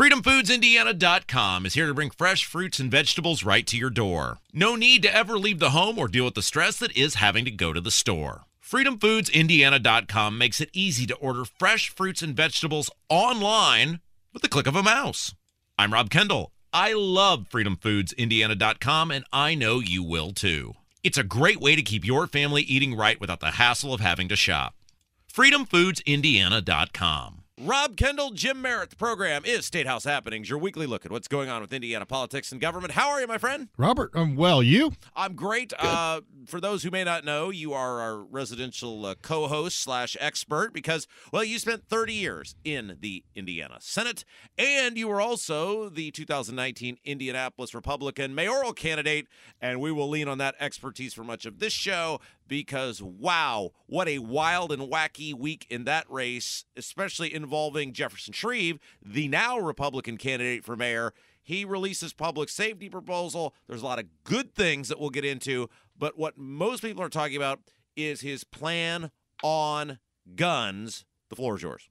FreedomFoodsIndiana.com is here to bring fresh fruits and vegetables right to your door. No need to ever leave the home or deal with the stress that is having to go to the store. FreedomFoodsIndiana.com makes it easy to order fresh fruits and vegetables online with the click of a mouse. I'm Rob Kendall. I love FreedomFoodsIndiana.com, and I know you will too. It's a great way to keep your family eating right without the hassle of having to shop. FreedomFoodsIndiana.com. Rob Kendall, Jim Merritt. The program is State House Happenings, your weekly look at what's going on with Indiana politics and government. How are you, my friend? Robert, I'm well. You? I'm great. Uh, for those who may not know, you are our residential uh, co-host slash expert because, well, you spent 30 years in the Indiana Senate, and you were also the 2019 Indianapolis Republican mayoral candidate. And we will lean on that expertise for much of this show because wow, what a wild and wacky week in that race, especially involving Jefferson Shreve, the now Republican candidate for mayor. He releases public safety proposal. There's a lot of good things that we'll get into, but what most people are talking about is his plan on guns. The floor is yours.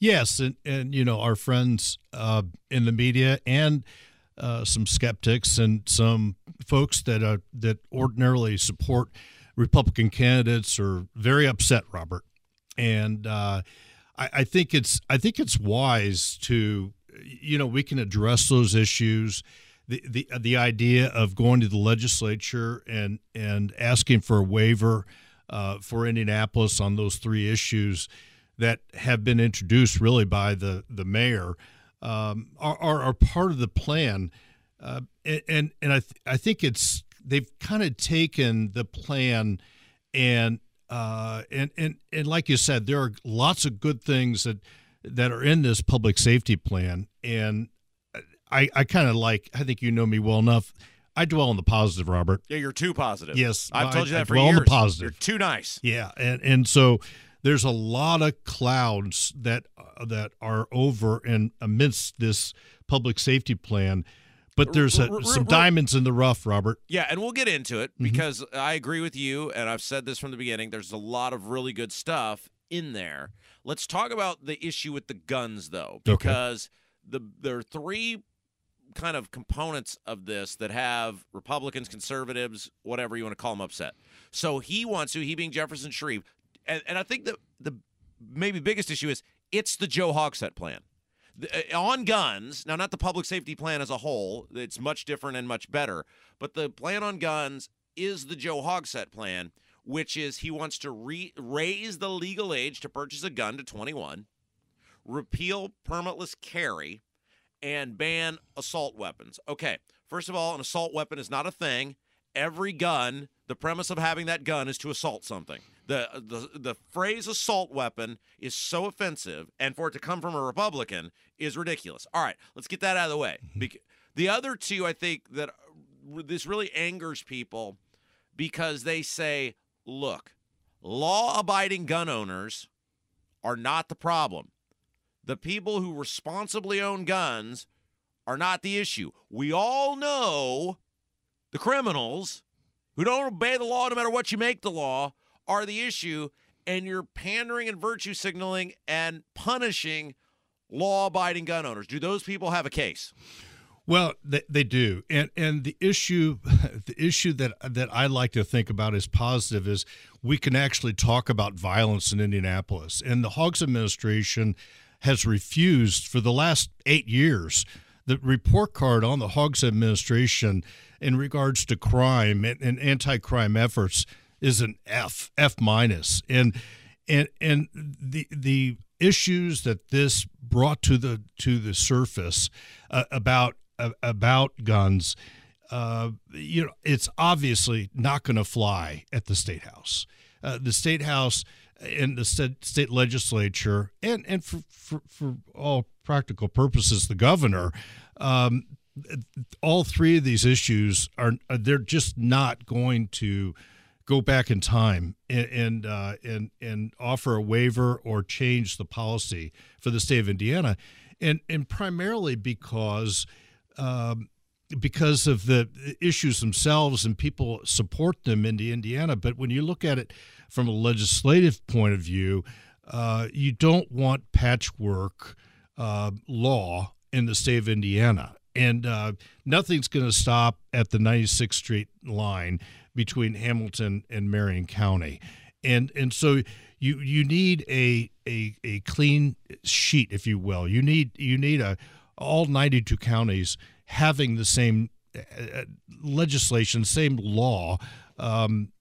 Yes, and and you know our friends uh, in the media and uh, some skeptics and some folks that uh, that ordinarily support Republican candidates are very upset, Robert, and uh, I, I think it's I think it's wise to you know we can address those issues. The, the the idea of going to the legislature and and asking for a waiver uh, for Indianapolis on those three issues that have been introduced really by the the mayor um, are, are, are part of the plan, uh, and and I th- I think it's they've kind of taken the plan and uh, and and and like you said, there are lots of good things that that are in this public safety plan, and I I kind of like. I think you know me well enough. I dwell on the positive, Robert. Yeah, you're too positive. Yes, I've told you that I for dwell years. on the positive. You're too nice. Yeah, and and so there's a lot of clouds that uh, that are over and amidst this public safety plan but there's a, r- r- some r- diamonds in the rough, Robert. Yeah, and we'll get into it because mm-hmm. I agree with you, and I've said this from the beginning. There's a lot of really good stuff in there. Let's talk about the issue with the guns, though, because okay. the there are three kind of components of this that have Republicans, conservatives, whatever you want to call them, upset. So he wants to, he being Jefferson Shreve, and, and I think the the maybe biggest issue is it's the Joe Hogsett plan. Uh, on guns, now not the public safety plan as a whole, it's much different and much better, but the plan on guns is the Joe Hogsett plan, which is he wants to re- raise the legal age to purchase a gun to 21, repeal permitless carry, and ban assault weapons. Okay, first of all, an assault weapon is not a thing. Every gun, the premise of having that gun is to assault something the the the phrase assault weapon is so offensive, and for it to come from a Republican is ridiculous. All right, let's get that out of the way. Mm-hmm. The other two, I think that this really angers people because they say, look, law-abiding gun owners are not the problem. The people who responsibly own guns are not the issue. We all know the criminals who don't obey the law no matter what you make the law are the issue, and you're pandering and virtue signaling and punishing law abiding gun owners. Do those people have a case? Well, they, they do, and and the issue, the issue that that I like to think about as positive is we can actually talk about violence in Indianapolis, and the Hogs administration has refused for the last eight years. The report card on the Hogs administration in regards to crime and, and anti-crime efforts is an F, F minus, and and and the the issues that this brought to the to the surface uh, about uh, about guns, uh, you know, it's obviously not going to fly at the state house. Uh, the state house and the state, state legislature, and and for, for for all practical purposes, the governor. Um, all three of these issues are they're just not going to go back in time and and uh, and, and offer a waiver or change the policy for the state of Indiana, and and primarily because. Um, because of the issues themselves and people support them in the Indiana. But when you look at it from a legislative point of view, uh, you don't want patchwork uh, law in the state of Indiana. And uh, nothing's going to stop at the 96th Street line between Hamilton and Marion County. And and so you you need a a, a clean sheet, if you will. You need you need a all 92 counties having the same uh, uh legislation, same law. Um,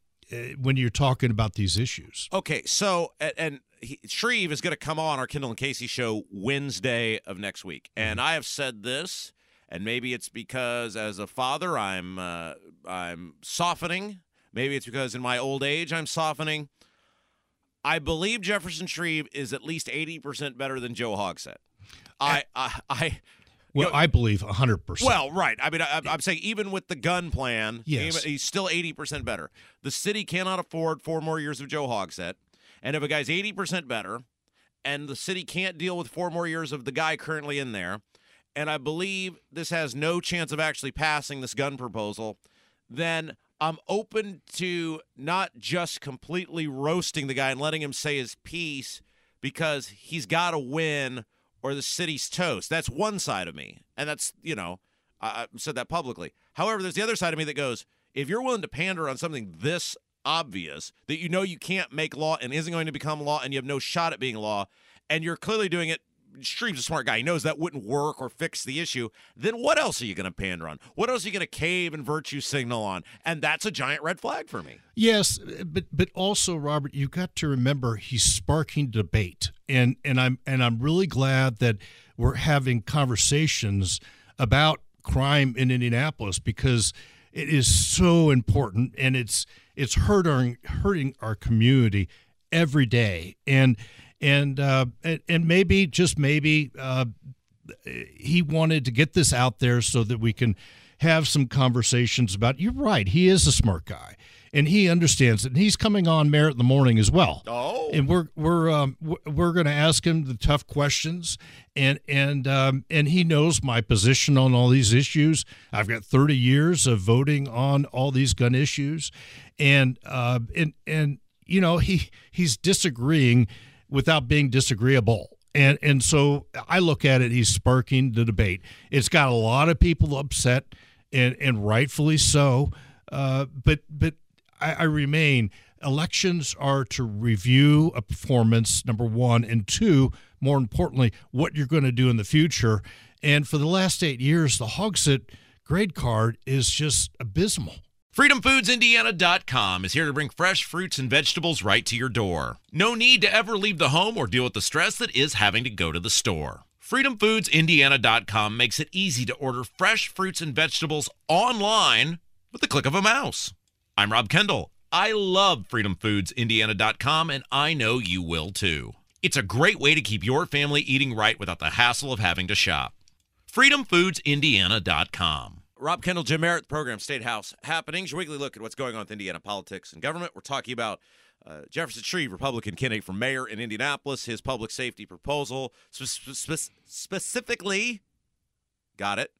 when you're talking about these issues. Okay, so and, and he, Shreve is going to come on our Kendall and Casey show Wednesday of next week, and mm-hmm. I have said this, and maybe it's because as a father I'm uh, I'm softening. Maybe it's because in my old age I'm softening. I believe Jefferson Shreve is at least eighty percent better than Joe Hogsett. I I, I well, you know, I believe 100%. Well, right. I mean, I, am saying even with the gun plan, yes. he's still 80% better. The city cannot afford four more years of Joe Hogsett. And if a guy's 80% better and the city can't deal with four more years of the guy currently in there, and I believe this has no chance of actually passing this gun proposal, then I'm open to not just completely roasting the guy and letting him say his piece because he's got to win – or the city's toast. That's one side of me. And that's, you know, I, I said that publicly. However, there's the other side of me that goes, if you're willing to pander on something this obvious that you know you can't make law and isn't going to become law and you have no shot at being law, and you're clearly doing it Shreve's a smart guy. He knows that wouldn't work or fix the issue. Then what else are you going to pander on? What else are you going to cave and virtue signal on? And that's a giant red flag for me. Yes, but but also Robert, you've got to remember he's sparking debate, and and I'm and I'm really glad that we're having conversations about crime in Indianapolis because it is so important and it's it's hurting hurting our community every day and and uh, and maybe just maybe uh, he wanted to get this out there so that we can have some conversations about. You're right. He is a smart guy, and he understands it. And he's coming on Merritt in the morning as well. Oh, and we're we're um, we're going to ask him the tough questions, and and um, and he knows my position on all these issues. I've got 30 years of voting on all these gun issues, and uh, and and you know he he's disagreeing without being disagreeable. And and so I look at it, he's sparking the debate. It's got a lot of people upset, and and rightfully so. Uh, but but I, I remain. Elections are to review a performance, number one, and two, more importantly, what you're going to do in the future. And for the last eight years, the Hogsett grade card is just abysmal. FreedomFoodsIndiana.com is here to bring fresh fruits and vegetables right to your door. No need to ever leave the home or deal with the stress that is having to go to the store. FreedomFoodsIndiana.com makes it easy to order fresh fruits and vegetables online with the click of a mouse. I'm Rob Kendall. I love FreedomFoodsIndiana.com, and I know you will too. It's a great way to keep your family eating right without the hassle of having to shop. FreedomFoodsIndiana.com. Rob Kendall, Jim Merritt, the program State House Happenings. Your weekly look at what's going on with Indiana politics and government. We're talking about uh, Jefferson Shreve, Republican candidate for mayor in Indianapolis, his public safety proposal, spe- spe- specifically, got it,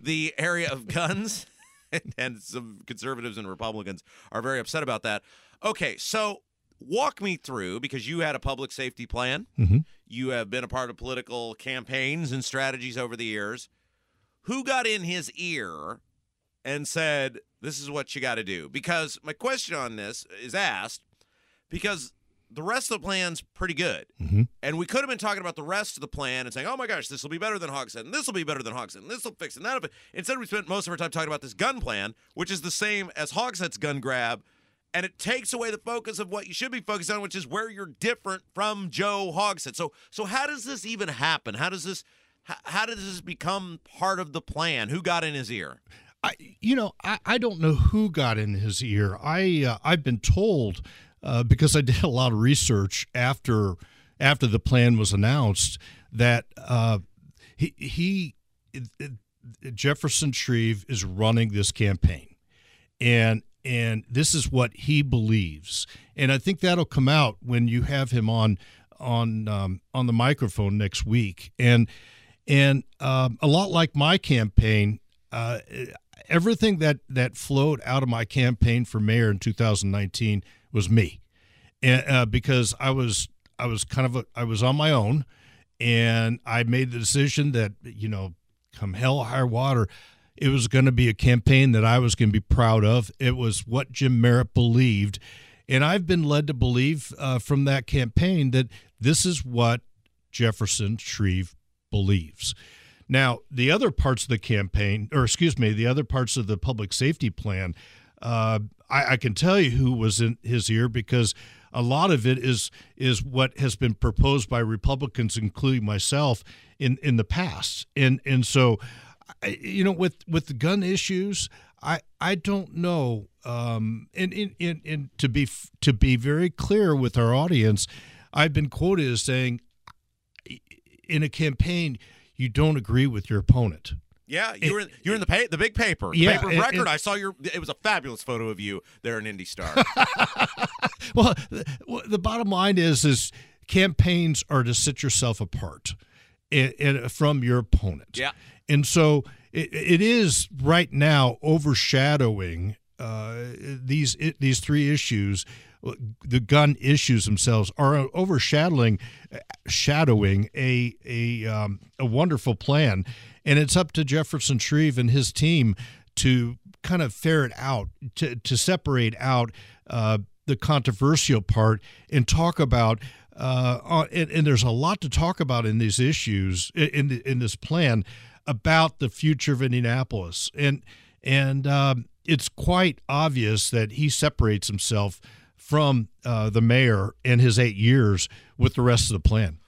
the area of guns. and some conservatives and Republicans are very upset about that. Okay, so walk me through because you had a public safety plan. Mm-hmm. You have been a part of political campaigns and strategies over the years who got in his ear and said, This is what you got to do? Because my question on this is asked because the rest of the plan's pretty good. Mm-hmm. And we could have been talking about the rest of the plan and saying, oh my gosh, this will be better than Hogsett, and this will be better than Hogsett, and this will fix it. And that Instead, we spent most of our time talking about this gun plan, which is the same as Hogsett's gun grab. And it takes away the focus of what you should be focused on, which is where you're different from Joe Hogsett. So, so how does this even happen? How does this how did this become part of the plan? Who got in his ear? I, you know, I, I don't know who got in his ear. I uh, I've been told uh, because I did a lot of research after after the plan was announced that uh, he he Jefferson Shreve is running this campaign, and and this is what he believes, and I think that'll come out when you have him on on um, on the microphone next week, and and um, a lot like my campaign, uh, everything that that flowed out of my campaign for mayor in 2019 was me, and uh, because I was I was kind of a, I was on my own, and I made the decision that you know come hell or high water, it was going to be a campaign that I was going to be proud of. It was what Jim Merritt believed. And I've been led to believe uh, from that campaign that this is what Jefferson Shreve believes. Now, the other parts of the campaign, or excuse me, the other parts of the public safety plan, uh, I, I, can tell you who was in his ear because a lot of it is is what has been proposed by Republicans, including myself, in in the past, and and so, you know, with with the gun issues, I I don't know, um, and in in and to be to be very clear with our audience, I've been quoted as saying, in a campaign you don't agree with your opponent. Yeah, you were you were in the the big paper, yeah, paper of record. I saw your. It was a fabulous photo of you there in Indy Star. well, the, the bottom line is is campaigns are to sit yourself apart in, in, from your opponent. Yeah, and so it, it is right now overshadowing uh, these these three issues the gun issues themselves are overshadowing shadowing a a um, a wonderful plan, and it's up to Jefferson Shreve and his team to kind of ferret out to to separate out uh, the controversial part and talk about. Uh, and, and, there's a lot to talk about in these issues in in this plan about the future of Indianapolis, and and um, it's quite obvious that he separates himself from uh, the mayor and his eight years with the rest of the plan.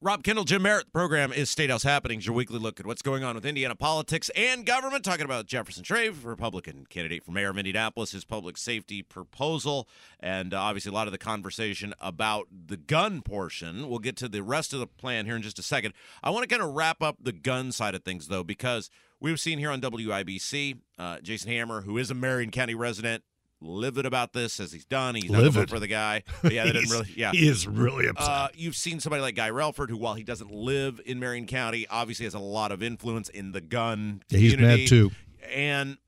Rob Kendall, Jim Merritt. The program is State House Happenings, your weekly look at what's going on with Indiana politics and government. Talking about Jefferson Shreve, Republican candidate for mayor of Indianapolis, his public safety proposal, and uh, obviously a lot of the conversation about the gun portion. We'll get to the rest of the plan here in just a second. I want to kind of wrap up the gun side of things, though, because we've seen here on WIBC, uh, Jason Hammer, who is a Marion County resident, livid about this as he's done. He's not livid for the guy. But yeah, they didn't really. Yeah, he is really upset. Uh, you've seen somebody like Guy Relford, who while he doesn't live in Marion County, obviously has a lot of influence in the gun. Yeah, he's mad too. And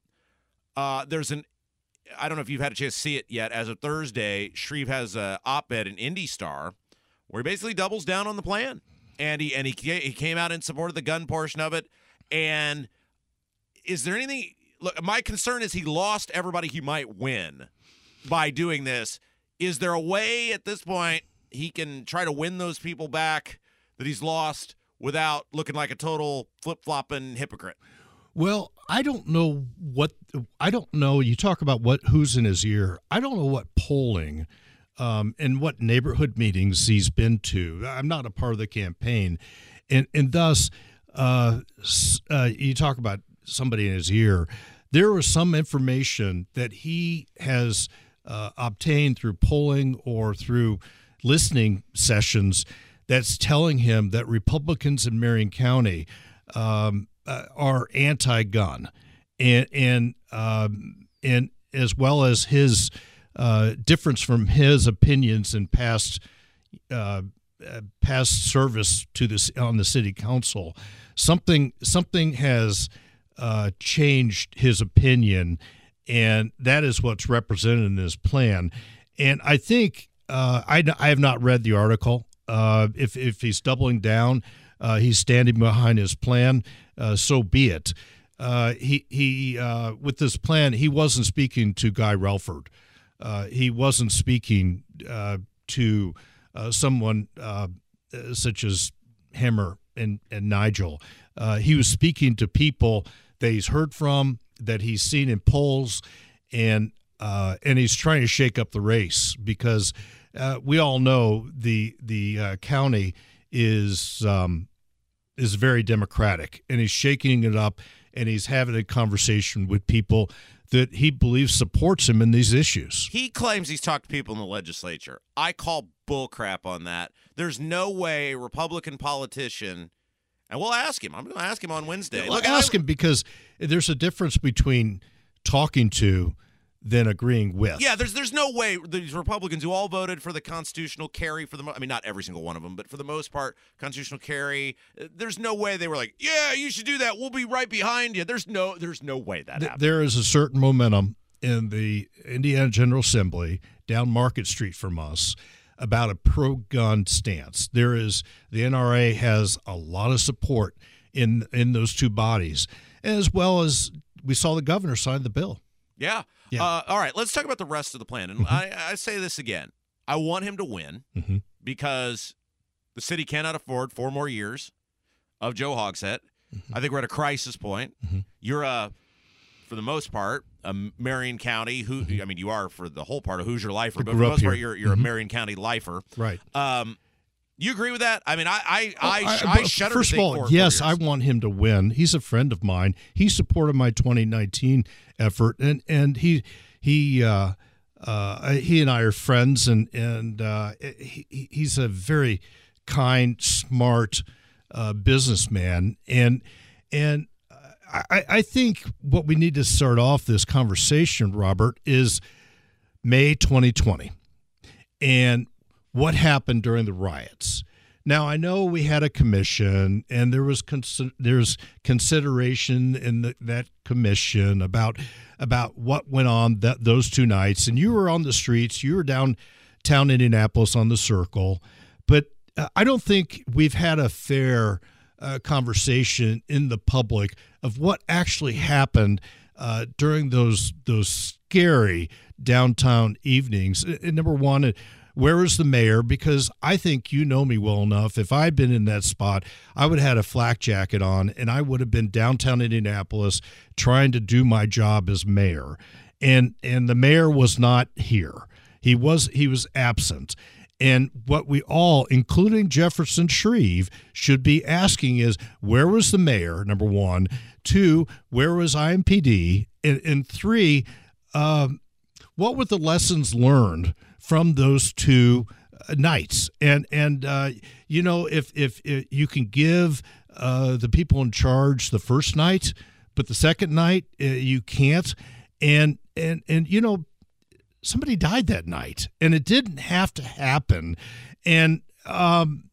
uh, there's an. I don't know if you've had a chance to see it yet. As of Thursday, Shreve has a op-ed in Indy Star where he basically doubles down on the plan, and he and he he came out in support of the gun portion of it. And is there anything look, my concern is he lost everybody he might win by doing this. Is there a way at this point he can try to win those people back that he's lost without looking like a total flip flopping hypocrite? Well, I don't know what I don't know. You talk about what who's in his ear. I don't know what polling um, and what neighborhood meetings he's been to. I'm not a part of the campaign, and and thus uh, uh, you talk about somebody in his ear. There was some information that he has uh, obtained through polling or through listening sessions that's telling him that Republicans in Marion County um, uh, are anti-gun, and and um, and as well as his uh, difference from his opinions in past uh, uh, past service to this on the city council, something something has uh, changed his opinion, and that is what's represented in this plan. And I think uh, I, I have not read the article. Uh, if if he's doubling down, uh, he's standing behind his plan. Uh, so be it. Uh, he he with this plan, he wasn't speaking to Guy Relford. he wasn't speaking to someone such as Hammer and, and Nigel. he was speaking to people that he's heard from, that he's seen in polls, and uh, and he's trying to shake up the race because uh, we all know the the uh, county is um, is very democratic, and he's shaking it up, and he's having a conversation with people that he believes supports him in these issues. He claims he's talked to people in the legislature. I call bullcrap on that. There's no way a Republican politician and we'll ask him. I'm going to ask him on Wednesday. Yeah, Look, ask I, him because there's a difference between talking to than agreeing with. Yeah, there's there's no way these Republicans who all voted for the constitutional carry for the I mean not every single one of them, but for the most part constitutional carry, uh, there's no way they were like, "Yeah, you should do that. We'll be right behind you." There's no there's no way that Th- There is a certain momentum in the Indiana General Assembly down Market Street from us about a pro gun stance. There is the NRA has a lot of support in in those two bodies, as well as we saw the governor sign the bill. Yeah. yeah. Uh, all right. Let's talk about the rest of the plan. And mm-hmm. I, I, say this again. I want him to win mm-hmm. because the city cannot afford four more years of Joe Hogsett. Mm-hmm. I think we're at a crisis point. Mm-hmm. You're a, for the most part, a Marion County. Who mm-hmm. I mean, you are for the whole part of Hoosier lifer, but for the most part, you're you're a mm-hmm. Marion County lifer. Right. Um, you agree with that? I mean, I I I, I, I shudder. First of all, yes, I want him to win. He's a friend of mine. He supported my 2019 effort, and and he he. Uh, uh, he and I are friends, and and uh, he, he's a very kind, smart uh, businessman, and and I, I think what we need to start off this conversation, Robert, is May 2020, and what happened during the riots. Now I know we had a commission, and there was cons- there's consideration in the, that commission about about what went on that those two nights. And you were on the streets, you were downtown Indianapolis on the Circle, but uh, I don't think we've had a fair uh, conversation in the public of what actually happened uh, during those those scary downtown evenings. Uh, number one where is the mayor? Because I think you know me well enough. If I'd been in that spot, I would have had a flak jacket on and I would have been downtown Indianapolis trying to do my job as mayor. And and the mayor was not here. He was he was absent. And what we all, including Jefferson Shreve, should be asking is where was the mayor, number one? Two, where was IMPD? And, and three, um, what were the lessons learned from those two uh, nights. And and uh, you know if, if, if you can give uh, the people in charge the first night, but the second night uh, you can't. And and and you know somebody died that night, and it didn't have to happen. And um,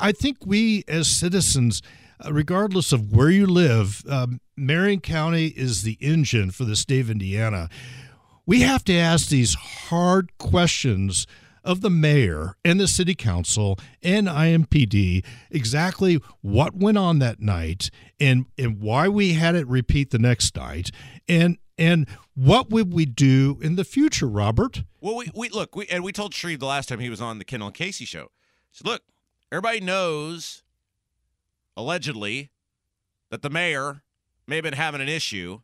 I think we as citizens uh, regardless of where you live, um, Marion County is the engine for the state of Indiana we have to ask these hard questions of the mayor and the city council and IMPD exactly what went on that night and and why we had it repeat the next night and and what would we do in the future, Robert? Well, we, we look, we, and we told Shreve the last time he was on the Kendall and Casey show. So look, everybody knows allegedly that the mayor may have been having an issue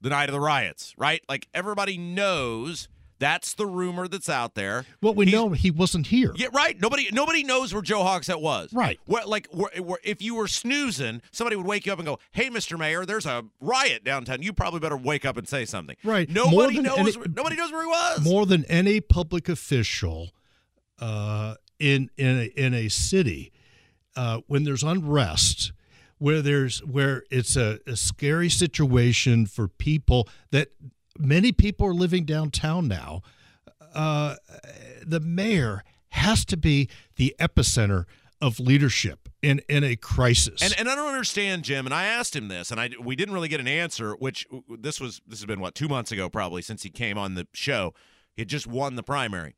the night of the riots, right? Like everybody knows that's the rumor that's out there. Well, we He's, know he wasn't here. Yeah, right. Nobody, nobody knows where Joe Hogsett was. Right. What, like, where, where, if you were snoozing, somebody would wake you up and go, "Hey, Mr. Mayor, there's a riot downtown. You probably better wake up and say something." Right. Nobody knows. Where, nobody knows where he was. More than any public official uh, in in a, in a city, uh, when there's unrest where there's where it's a, a scary situation for people that many people are living downtown now. Uh, the mayor has to be the epicenter of leadership in in a crisis. And and I don't understand, Jim. And I asked him this, and I we didn't really get an answer. Which this was this has been what two months ago, probably since he came on the show. He had just won the primary.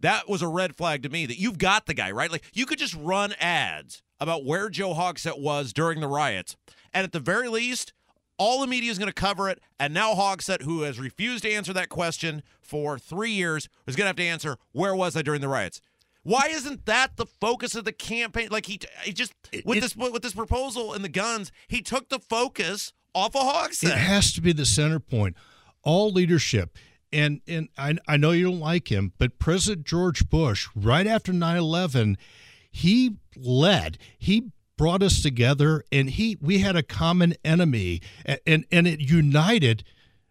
That was a red flag to me. That you've got the guy right. Like you could just run ads about where Joe Hogsett was during the riots. And at the very least, all the media is going to cover it. And now Hogsett, who has refused to answer that question for three years, is going to have to answer, where was I during the riots? Why isn't that the focus of the campaign? Like he, he just with it, this with this proposal and the guns, he took the focus off of Hogsett. It has to be the center point. All leadership, and and I, I know you don't like him, but President George Bush, right after 9-11, he led. He brought us together, and he we had a common enemy, and and it united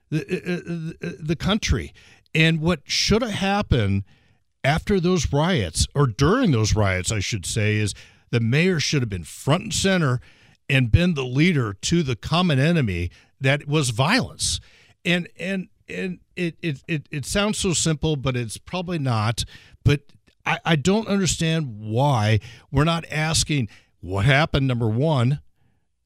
the uh, uh, the country. And what should have happened after those riots, or during those riots, I should say, is the mayor should have been front and center and been the leader to the common enemy that was violence. And and and it it it, it sounds so simple, but it's probably not. But I, I don't understand why we're not asking what happened, number one,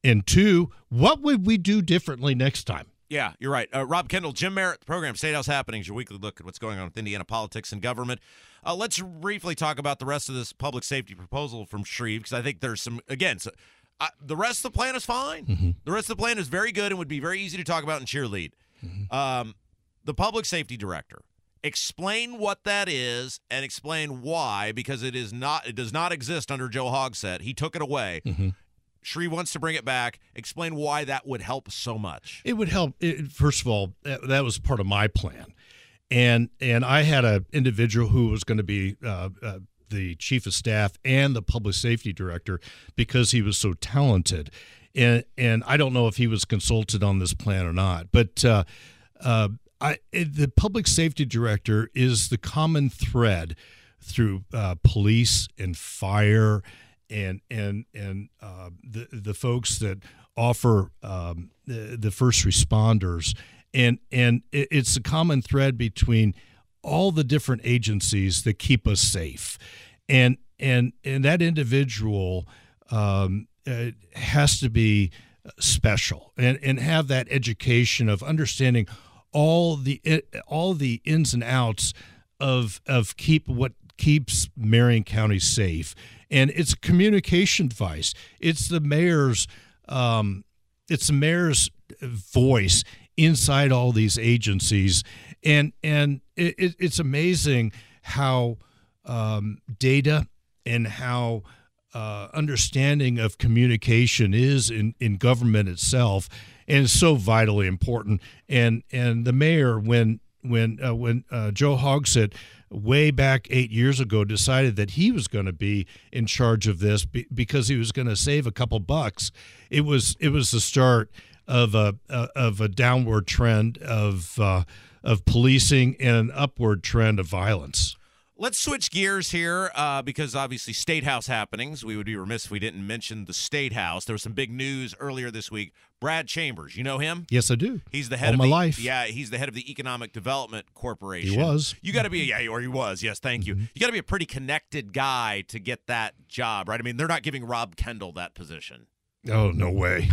and two, what would we do differently next time? Yeah, you're right. Uh, Rob Kendall, Jim Merritt, the program State House Happenings, your weekly look at what's going on with Indiana politics and government. Uh, let's briefly talk about the rest of this public safety proposal from Shreve because I think there's some, again, so, I, the rest of the plan is fine. Mm-hmm. The rest of the plan is very good and would be very easy to talk about and cheerlead. Mm-hmm. Um, the public safety director. Explain what that is and explain why, because it is not. It does not exist under Joe Hogsett. He took it away. Mm-hmm. Shreve wants to bring it back. Explain why that would help so much. It would help. It, first of all, that, that, was part of my plan, and and I had an individual who was going to be uh, uh, the chief of staff and the public safety director because he was so talented, and and I don't know if he was consulted on this plan or not, but. Uh, uh I, the public safety director is the common thread through uh, police and fire and and and uh, the the folks that offer um, the, the, first responders. And and it's a common thread between all the different agencies that keep us safe. And and and that individual um, uh, has to be special and and have that education of understanding all the all the ins and outs of of keep what keeps Marion County safe, and it's communication device. It's the mayor's um, it's the mayor's voice inside all these agencies, and and it, it's amazing how um, data and how uh, understanding of communication is in, in government itself and so vitally important. And and the mayor, when when uh, when uh, Joe Hogsett way back eight years ago decided that he was going to be in charge of this be- because he was going to save a couple bucks, it was it was the start of a uh, of a downward trend of uh, of policing and an upward trend of violence. Let's switch gears here uh, because obviously state house happenings. We would be remiss if we didn't mention the state house. There was some big news earlier this week. Brad Chambers, you know him? Yes, I do. He's the head All of my the, life. Yeah, he's the head of the Economic Development Corporation. He was. You got to be yeah, or he was. Yes, thank you. Mm-hmm. You got to be a pretty connected guy to get that job, right? I mean, they're not giving Rob Kendall that position. Oh no way.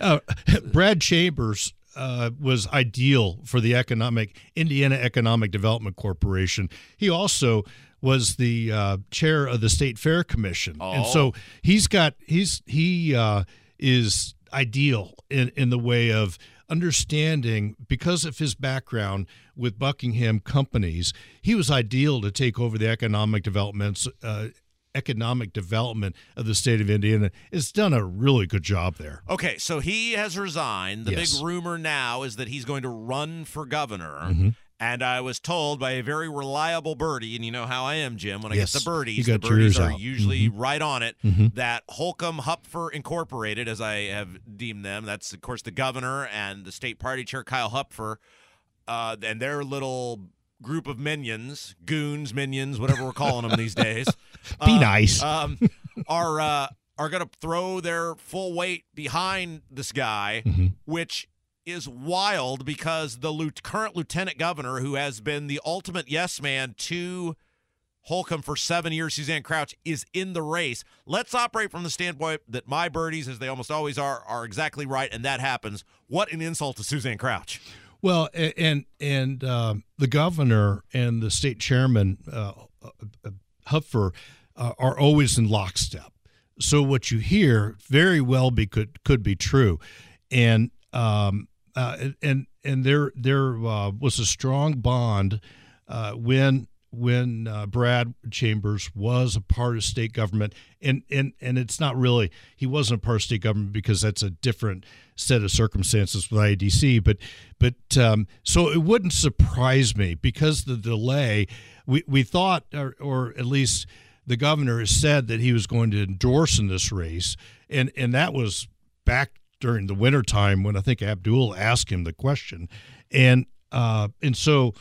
uh, Brad Chambers uh, was ideal for the economic Indiana Economic Development Corporation. He also was the uh, chair of the State Fair Commission, oh. and so he's got he's he uh, is ideal in in the way of understanding because of his background with Buckingham companies. He was ideal to take over the economic developments uh, economic development of the state of Indiana has done a really good job there. Okay, so he has resigned. The yes. big rumor now is that he's going to run for governor. Mm-hmm. And I was told by a very reliable birdie, and you know how I am, Jim. When I yes. get the birdies, the birdies are out. usually mm-hmm. right on it. Mm-hmm. That Holcomb Hupfer Incorporated, as I have deemed them, that's of course the governor and the state party chair Kyle Hupfer, uh, and their little group of minions, goons, minions, whatever we're calling them these days. Be uh, nice. Um, are uh, are going to throw their full weight behind this guy, mm-hmm. which is wild because the current lieutenant governor, who has been the ultimate yes man to Holcomb for seven years, Suzanne Crouch, is in the race. Let's operate from the standpoint that my birdies, as they almost always are, are exactly right, and that happens. What an insult to Suzanne Crouch. Well, and and uh, the governor and the state chairman uh, uh, Hupfer uh, are always in lockstep. So what you hear very well be could could be true, and um, uh, and and there there uh, was a strong bond when when uh, Brad Chambers was a part of state government, and and and it's not really he wasn't a part of state government because that's a different set of circumstances with IDC, but but um, so it wouldn't surprise me because the delay we we thought or, or at least the governor has said that he was going to endorse in this race, and and that was back during the wintertime when I think Abdul asked him the question, and uh, and so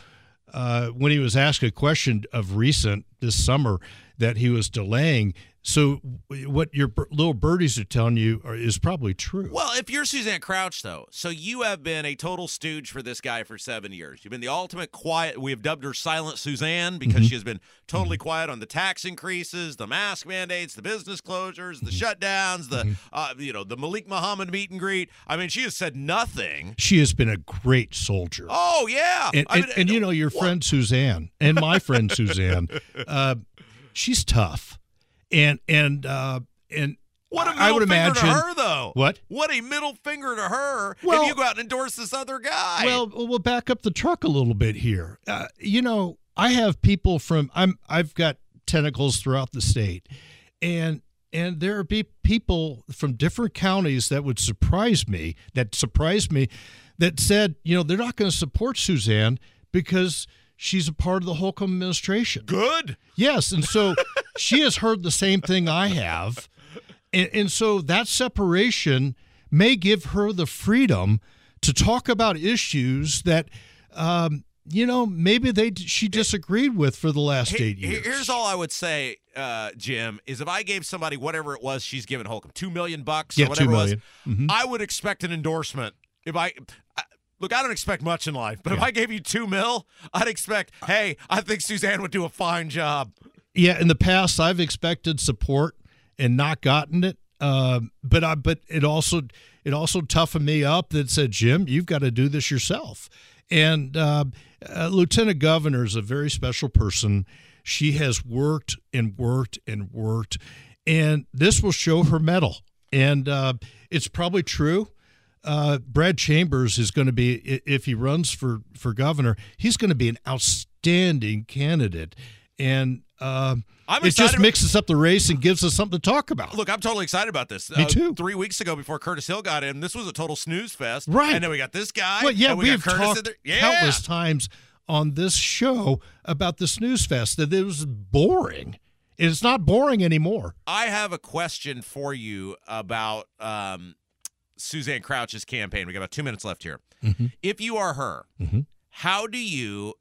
uh, when he was asked a question of recent this summer that he was delaying. So what your little birdies are telling you are, is probably true. Well, if you're Suzanne Crouch, though, so you have been a total stooge for this guy for seven years. You've been the ultimate quiet. We have dubbed her Silent Suzanne because mm-hmm. she has been totally mm-hmm. quiet on the tax increases, the mask mandates, the business closures, the mm-hmm. shutdowns, the mm-hmm. uh, you know the Malik Muhammad meet and greet. I mean, she has said nothing. She has been a great soldier. Oh yeah, and, and, mean, and you know your what? friend Suzanne and my friend Suzanne. Uh, she's tough and and uh, and what a middle I would finger imagine to her, though. What? What a middle finger to her Well- if you go out and endorse this other guy. Well, we'll back up the truck a little bit here. Uh, you know, I have people from I'm I've got tentacles throughout the state, and and there be people from different counties that would surprise me. That surprised me, that said, you know, they're not going to support Suzanne because she's a part of the Holcomb administration. good. Yes, and so she has heard the same thing I have, and, and so that separation may give her the freedom to talk about issues that, um, you know, maybe they she disagreed with for the last He- eight years. Here's all I would say, uh, Jim, is if I gave somebody whatever it was she's given Holcomb, two million bucks Yeah, or whatever $2 it was. Mhm. I would expect an endorsement. If I, I look, I don't expect much in life, but if I gave you two mil, I'd expect, hey, I think Suzanne would do a fine job. Yeah, in the past, I've expected support and not gotten it. Um, but I, but it also it also toughened me up that said, Jim, you've got to do this yourself. And uh, uh, Lieutenant Governor is a very special person. She has worked and worked and worked, and this will show her mettle. And uh, it's probably true. Uh, Brad Chambers is going to be, if he runs for for governor, he's going to be an outstanding candidate. And um, I'm it just mixes up the race and gives us something to talk about. Look, I'm totally excited about this. Me Uh, too. Three weeks ago, before Curtis Hill got in, this was a total snooze fest. Right. And then we got this guy. well, yeah, and we we've Curtis talked. Yeah. countless times on this show about the snooze fest that it was boring. It's not boring anymore. I have a question for you about um, Suzanne Crouch's campaign. We got about two minutes left here. Mhm. If you are her, Mhm. how do you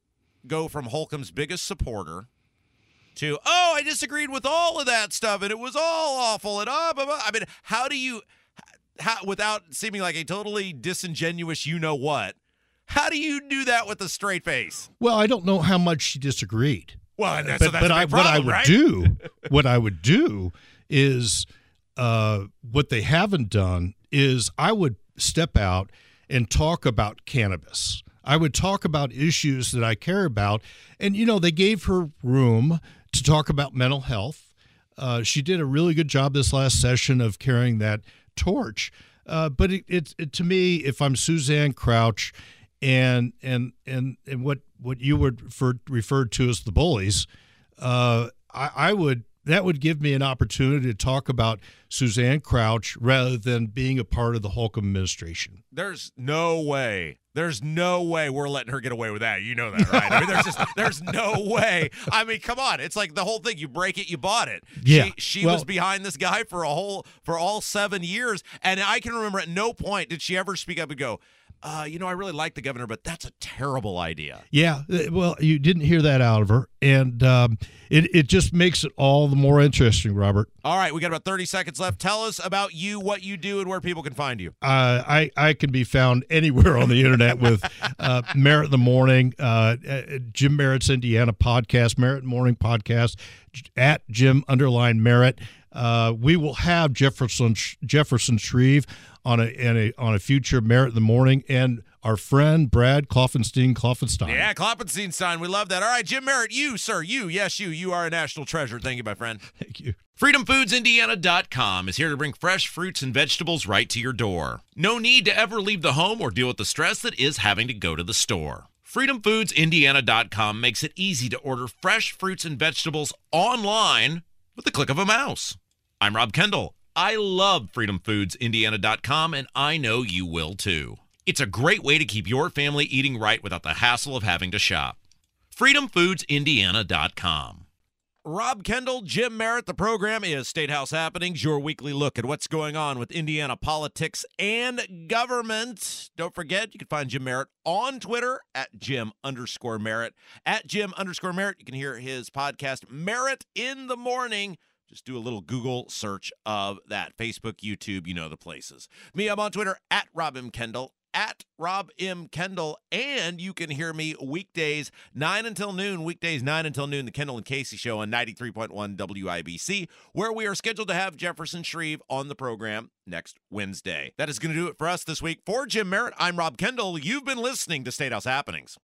go from Holcomb's biggest supporter to, oh, I disagreed with all of that stuff and it was all awful and ah, blah, blah. I mean, how do you, how, without seeming like a totally disingenuous you know what, how do you do that with a straight face? Well, I don't know how much she disagreed. Well, and that's, but so that's but I, big what I would right? do, what I would do is uh, what they haven't done is I would step out and talk about cannabis. I would talk about issues that I care about, and you know they gave her room to talk about mental health. Uh, she did a really good job this last session of carrying that torch. Uh, but it, it, it to me, if I'm Suzanne Crouch, and and and and what what you would refer, referred to as the bullies, uh, I, I would that would give me an opportunity to talk about Suzanne Crouch rather than being a part of the Holcomb administration. There's no way. There's no way we're letting her get away with that. You know that, right? I mean, there's just there's no way. I mean, come on. It's like the whole thing. You break it, you bought it. Yeah. She, she Well- was behind this guy for a whole for all seven years, and I can remember at no point did she ever speak up and go, uh, you know, I really like the governor, but that's a terrible idea. Yeah, uh, well, you didn't hear that out of her, and um, it it just makes it all the more interesting, Robert. All right, we got about 30 seconds left. Tell us about you, what you do, and where people can find you. Uh, I I can be found anywhere on the internet with uh, Merritt in the Morning, uh, uh, Jim Merritt's Indiana podcast, Merritt Morning podcast, at Jim underline Merritt. Uh, we will have Jefferson Jefferson Shreve on a, a on a future Merritt in the Morning, and our friend Brad Klopfenstein Klopfenstein. Yeah, Kloppenstein sign. We love that. All right, Jim Merritt, you, sir, you, yes, you, you are a national treasure. Thank you, my friend. Thank you. FreedomFoodsIndiana.com is here to bring fresh fruits and vegetables right to your door. No need to ever leave the home or deal with the stress that is having to go to the store. FreedomFoodsIndiana.com makes it easy to order fresh fruits and vegetables online with the click of a mouse. I'm Rob Kendall. I love FreedomFoodsIndiana.com, and I know you will too. It's a great way to keep your family eating right without the hassle of having to shop. FreedomFoodsIndiana.com. Rob Kendall, Jim Merritt. The program is State House Happenings, your weekly look at what's going on with Indiana politics and government. Don't forget, you can find Jim Merritt on Twitter at Jim underscore Merritt. At Jim underscore Merritt, you can hear his podcast, Merritt in the Morning. Just do a little Google search of that. Facebook, YouTube, you know the places. Me, I'm on Twitter at Rob M. Kendall, at Rob M. Kendall, and you can hear me weekdays 9 until noon, weekdays 9 until noon, the Kendall and Casey Show on 93.1 WIBC, where we are scheduled to have Jefferson Shreve on the program next Wednesday. That is going to do it for us this week. For Jim Merritt, I'm Rob Kendall. You've been listening to State House Happenings.